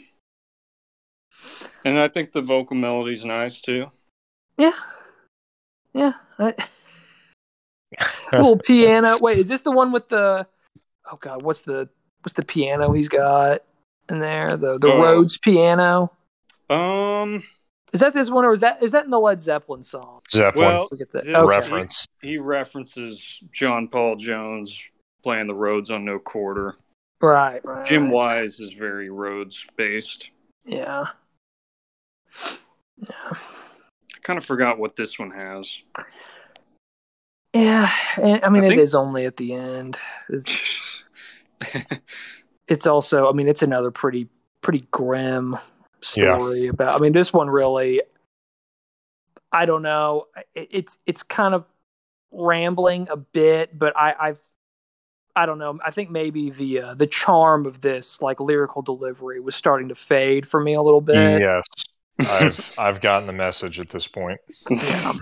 And I think the vocal melody's nice too.
Yeah. Yeah. I- little piano. Wait, is this the one with the? Oh God, what's the what's the piano he's got in there? The the
Oh.
Rhodes piano.
Um
Is that this one, or is that is that in the Led Zeppelin song?
Zeppelin
well
Look at that.
the
Okay.
reference.
he references John Paul Jones playing the Rhodes on No Quarter.
Right, right.
Jim. Wise is very Rhodes based.
Yeah. Yeah.
I kind of forgot what this one has.
Yeah, and I mean
I
it
think-
is only at the end. It's, it's also, I mean, it's another pretty pretty grim story about. I mean, this one really, I don't know. It, it's it's kind of rambling a bit, but I I've I don't know. I think maybe the uh, the charm of this like lyrical delivery was starting to fade for me a little bit.
Yes. I've I've gotten the message at this point.
Yeah,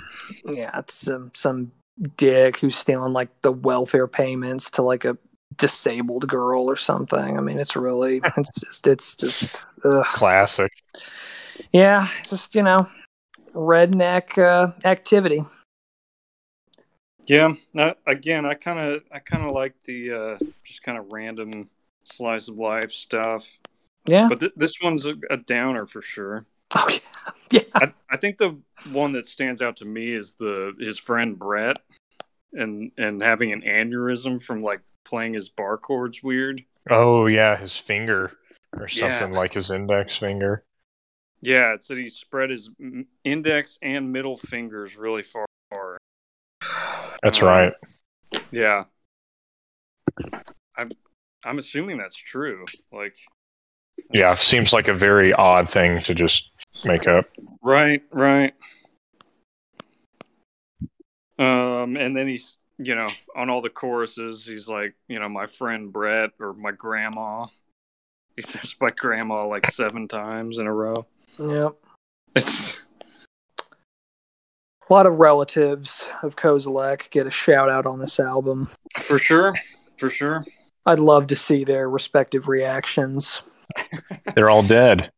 yeah, it's some some dick who's stealing like the welfare payments to like a disabled girl or something. I mean, it's really, it's just, it's just, ugh.
Classic.
yeah, just you know, redneck uh, activity.
Yeah. Uh, again, I kind of I kind of like the uh, just kind of random slice of life stuff.
Yeah.
But th- this one's a, a downer for sure.
Oh yeah, yeah.
I, I think the one that stands out to me is the his friend Brett and and having an aneurysm from like playing his bar chords weird.
Oh yeah, his finger or
Yeah.
something like his index finger.
Yeah, it said he spread his index and middle fingers really far. Apart.
That's
Um,
right.
Yeah, I'm I'm assuming that's true. Like,
Yeah, seems like a very odd thing to just make up.
right, right. Um, and then he's you know on all the choruses, he's like, you know, my friend Brett or my grandma. He says my grandma like seven times in a row.
Yep. A lot of relatives of Kozelek get a shout out on this album.
for sure, for sure.
I'd love to see their respective reactions.
They're all dead.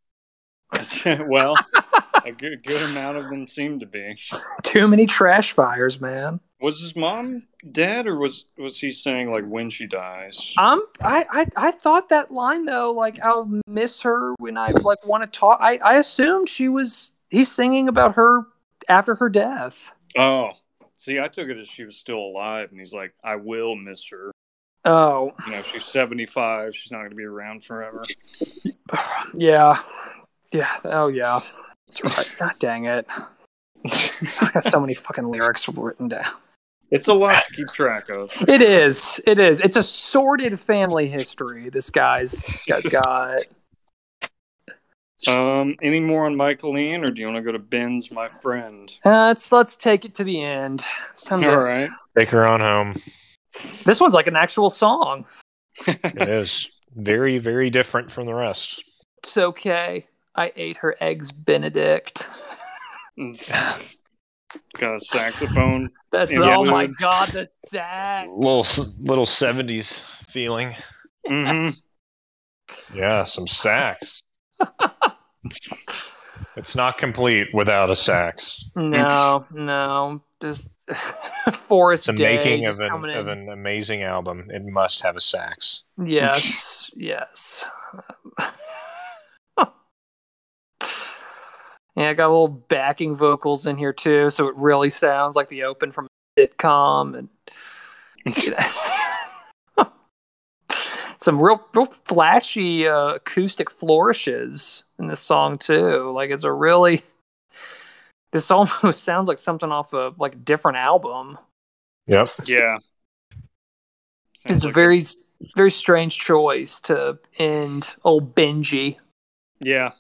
well, a good good amount of them seem to be.
Too many trash fires, man.
Was his mom dead, or was was he saying like when she dies?
Um, I, I, I thought that line though, like I'll miss her when I like want to talk. I, I assumed she was. He's singing about her after her death.
Oh, see, I took it as she was still alive, and he's like, "I will miss her."
Oh,
You know, she's seventy five. She's not going to be around forever.
yeah, yeah. Oh, yeah. That's right. God dang it! I got so many fucking lyrics written down.
It's a lot to keep track of.
It is. It is. It's a sordid family history. This guy's this guy's got.
Um, any more on Micheline, or do you want to go to Ben's, my friend?
Uh, let's let's take it to the end. It's time to,
All right.
Take her on home.
This one's like an actual song.
It is very, very different from the rest.
It's okay. I ate her eggs Benedict.
Got a saxophone.
That's
Yeah.
oh my god, the sax.
Little little seventies feeling.
hmm
Yeah, some sax. It's not complete without a sax.
No, no, just Forest
The
Day
making of an
coming in.
of an amazing album. It must have a sax.
Yes, yes. yeah, I got a little backing vocals in here too, so it really sounds like the open from a sitcom and some real real flashy uh, acoustic flourishes in this song too. Like it's a really this almost sounds like something off a like a different album.
Yep.
Yeah.
It's
Sounds
a
like
very very strange choice to end old Benji.
Yeah.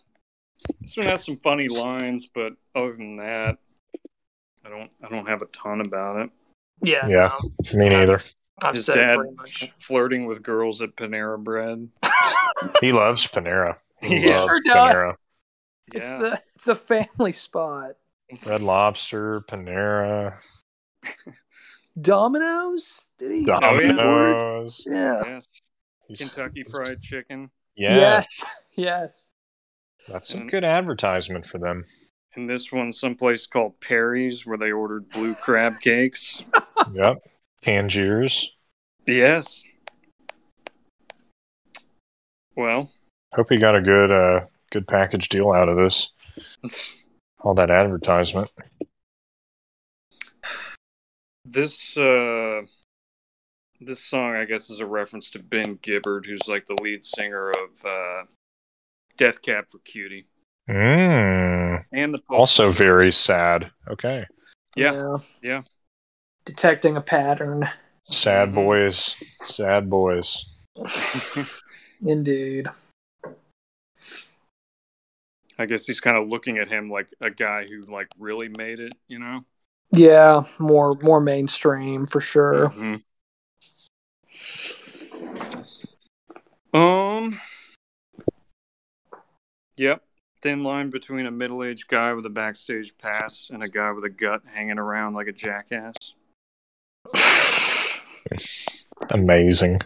This one has some funny lines, but other than that, I don't I don't have a ton about it.
Yeah,
Yeah.
no,
Me neither.
I've
His
said it
dad
much.
flirting with girls at Panera Bread.
He loves Panera. He
Yeah.
loves
Sure does.
Panera.
It's
Yeah.
the it's the family spot.
Red Lobster, Panera,
Domino's. Did
yeah.
Domino's.
Yeah.
Yes. Kentucky Fried Chicken.
Yeah,
Yes. Yes.
that's some
And-
good advertisement for them.
And this one, someplace called Perry's, where they ordered blue crab cakes.
Yep. Tangiers.
Yes. Well,
Hope he got a good uh good package deal out of this. All that advertisement.
this uh, this song, I guess, is a reference to Ben Gibbard, who's like the lead singer of uh, Death Cab for Cutie,
Mm.
and the
Also very sad. Okay.
Yeah. Yeah.
Detecting a pattern.
Sad
Mhm.
boys. Sad boys.
Indeed.
I guess he's kind of looking at him like a guy who like really made it, you know.
Yeah, more more mainstream for sure.
Mhm. Um. Yep. Thin line between a middle-aged guy with a backstage pass and a guy with a gut hanging around like a jackass.
Amazing.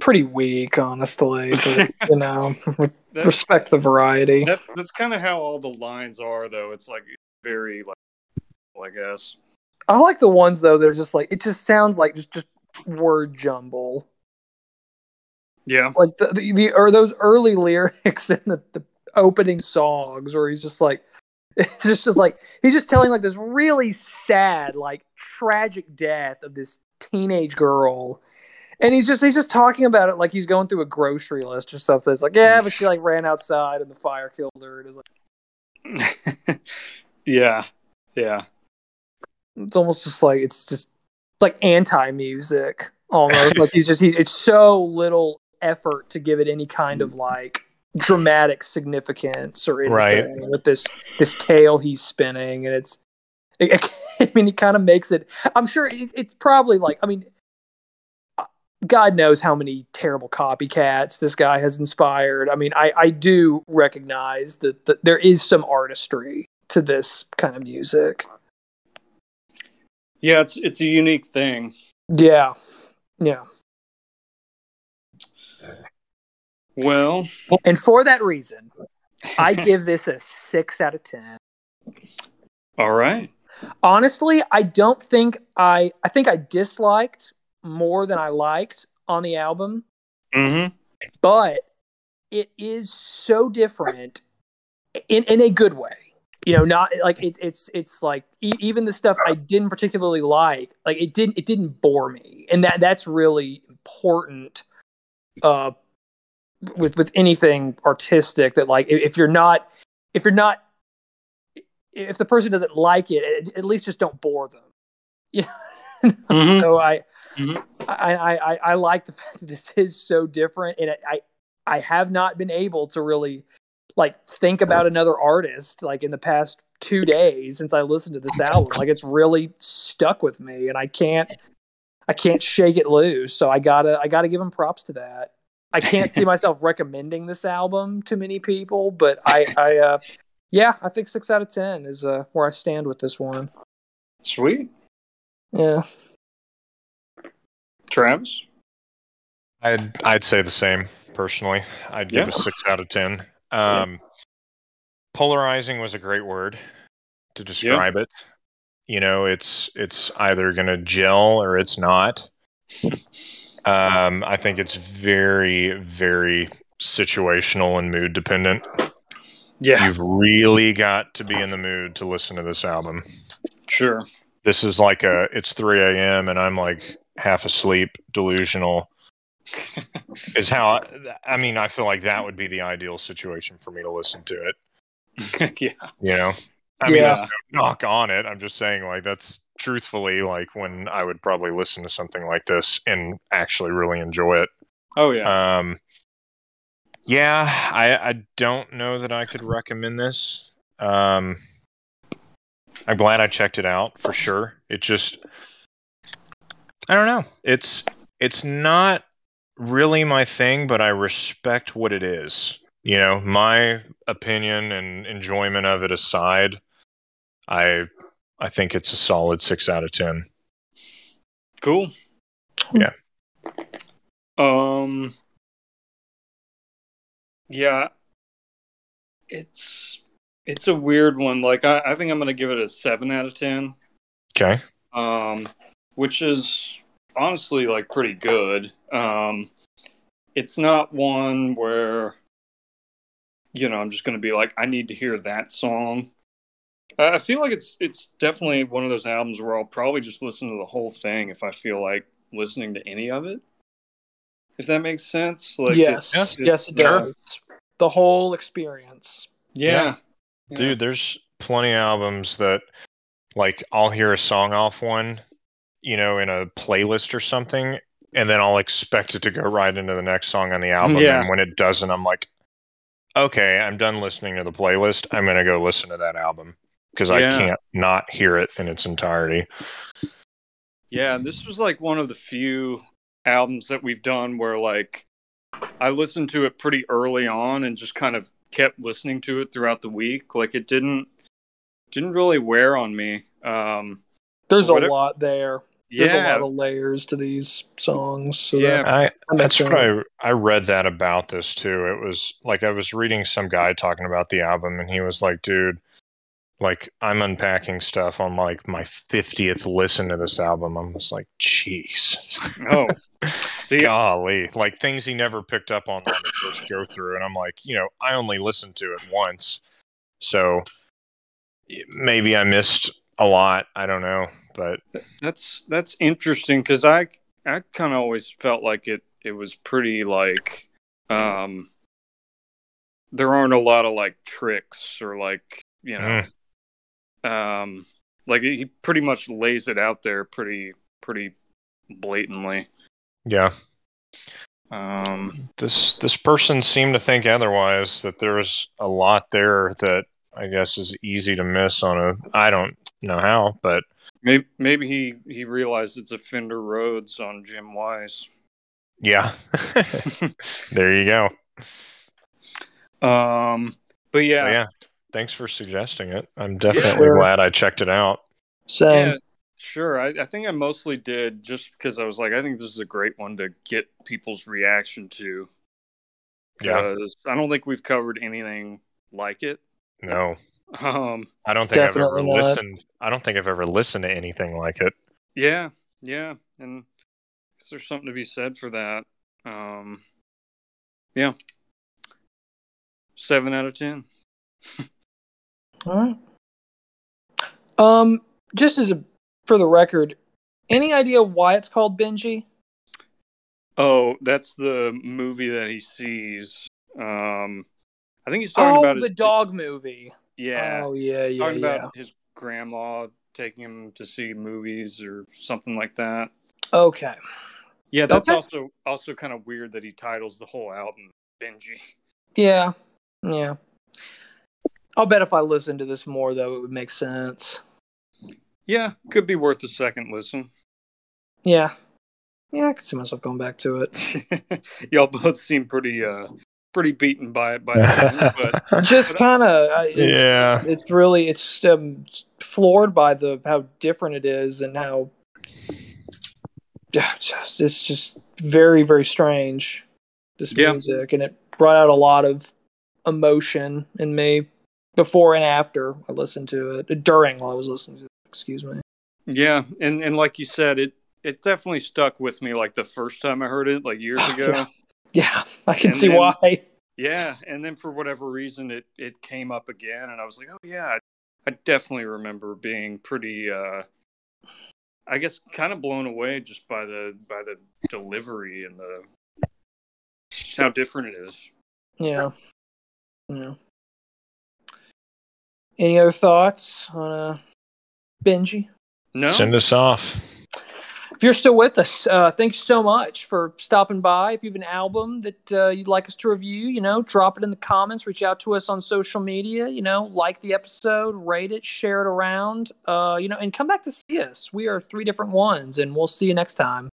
Pretty weak, honestly. But, you know,
That's,
respect the variety.
that, that's kind of how all the lines are, though. It's like very like, I guess.
I like the ones though They're just like it just sounds like just just word jumble.
Yeah.
Like the, the, the or those early lyrics in the, the opening songs where he's just like it's just, just like he's just telling like this really sad like tragic death of this teenage girl. And he's just he's just talking about it like he's going through a grocery list or something. It's like yeah but she like ran outside and the fire killed her. And it's like
yeah. Yeah.
it's almost just like it's just like anti music almost. Like he's just he, it's so little effort to give it any kind of like dramatic significance or anything with this this tale he's spinning and it's it, it- I mean he kind of makes it I'm sure it, it's probably like I mean uh, God knows how many terrible copycats this guy has inspired. I mean, I, I do recognize that, that there is some artistry to this kind of music.
Yeah. It's it's a unique thing.
Yeah. Yeah.
Well,
And for that reason, I give this a six out of 10.
all right.
Honestly, I don't think I, I think I disliked more than I liked on the album,
Mm-hmm.
but it is so different in, in a good way. You know, not like it's it's it's like e- even the stuff I didn't particularly like, like it didn't it didn't bore me, and that that's really important. Uh, with with anything artistic, that like if, you're not if you're not if the person doesn't like it, at- at least just don't bore them. Yeah.
Mhm.
So I,
Mhm.
I, I, I, I like the fact that this is so different, and I, I have not been able to really like think about another artist like in the past two days since I listened to this album. Like it's really stuck with me, and I can't, I can't shake it loose. So I gotta, I gotta give him props to that. I can't see myself recommending this album to many people, but I, I, uh, yeah, I think six out of ten is uh, where I stand with this one.
Sweet.
Yeah.
Travis?
I'd I'd say the same personally. I'd give
Yeah.
a six out of ten. Um, polarizing was a great word to describe it. You know, it's it's either gonna gel or it's not. um, I think it's very very situational and mood dependent.
Yeah,
You've really got to be in the mood to listen to this album.
sure.
This is like a it's 3 a.m. and I'm like half asleep, delusional. is how I mean, I feel like that would be the ideal situation for me to listen to it.
yeah.
You know, I mean,
Yeah.
no knock on it. I'm just saying, like, that's truthfully like when I would probably listen to something like this and actually really enjoy it.
Oh yeah.
Um, yeah, I I don't know that I could recommend this. Um, I'm glad I checked it out for sure. It just, I don't know. It's it's not really my thing, but I respect what it is. You know, my opinion and enjoyment of it aside, I I think it's a solid six out of ten.
Cool.
Yeah.
Um. Yeah. It's it's a weird one. Like I, I think I'm gonna give it a seven out of ten.
Okay.
Um, which is honestly like pretty good. Um, it's not one where you know I'm just gonna be like I need to hear that song. I I feel like it's it's definitely one of those albums where I'll probably just listen to the whole thing if I feel like listening to any of it. If that makes sense. Like
yes,
it's-
yes, it
Sure.
does. The whole experience.
Yeah. Yeah.
Dude, there's plenty of albums that like I'll hear a song off one, you know, in a playlist or something, and then I'll expect it to go right into the next song on the album.
Yeah.
And when it doesn't, I'm like, okay, I'm done listening to the playlist. I'm gonna go listen to that album because I can't not hear it in its entirety.
Yeah, and this was like one of the few albums that we've done where like I listened to it pretty early on and just kind of kept listening to it throughout the week. Like it didn't didn't really wear on me. Um
There's a
Whatever-
lot there. There's a lot of layers to these songs. So
Yeah.
that-
I
that makes
that's what I. I read that about this too. It was like I was reading some guy talking about the album, and he was like, "Dude, like I'm unpacking stuff on like my fiftieth listen to this album." I'm just like, "Jeez,
Oh. See
golly!" Like things he never picked up on on the first go through, and I'm like, you know, I only listened to it once, so maybe I missed a lot. I don't know, but
that's that's interesting cuz I I kind of always felt like it it was pretty like um there aren't a lot of like tricks or like, you know,
mm,
um like he pretty much lays it out there pretty pretty blatantly
yeah.
um
this this person seemed to think otherwise that there was a lot there that I guess is easy to miss on a I don't know how, but
maybe maybe he he realized it's a Fender Rhodes on Jim Wise
yeah. there you go.
um but yeah,
yeah. Thanks for suggesting it. I'm definitely
Sure.
glad I checked it out.
So
yeah, sure I, I think I mostly did just because I was like I think this is a great one to get people's reaction to
Yeah.
'Cause I don't think we've covered anything like it
No.
um
I don't think I've ever
not.
listened I don't think I've ever listened to anything like it.
Yeah, yeah, and I guess there's something to be said for that. Um, yeah, seven out of ten.
All right. Um, just as a for the record, any idea why it's called Benji?
Oh, that's the movie that he sees. Um, I think he's talking
Oh,
about
the
his
dog movie.
Yeah,
Oh yeah, yeah,
talking
yeah.
about his grandma taking him to see movies or something like that.
Okay.
Yeah, that's
Okay.
also also kind of weird that he titles the whole album Benji.
Yeah. Yeah. I'll bet if I listened to this more, though, it would make sense.
Yeah, could be worth a second listen.
Yeah. Yeah, I could see myself going back to it.
Y'all both seem pretty uh pretty beaten by it by the end, but
Just kind of,
yeah.
it's really it's um, floored by the how different it is and how Yeah, just it's just very very strange. This
Yeah.
music and it brought out a lot of emotion in me before and after I listened to it during while I was listening to it. Excuse me.
yeah, and and like you said, it it definitely stuck with me like the first time I heard it, like years ago.
Yeah. Yeah, I can
And
see
then-
why.
Yeah, and then for whatever reason, it it came up again, and I was like, oh yeah, I, I definitely remember being pretty, uh I guess, kind of blown away just by the by the delivery and the how different it is.
Yeah. Yeah. Any other thoughts on uh, Benji?
No,
Send us off.
If you're still with us, uh, thanks so much for stopping by. If you have an album that uh, you'd like us to review, you know, drop it in the comments. Reach out to us on social media. You know, like the episode, rate it, share it around. Uh, you know, and come back to see us. We are three different ones, and we'll see you next time.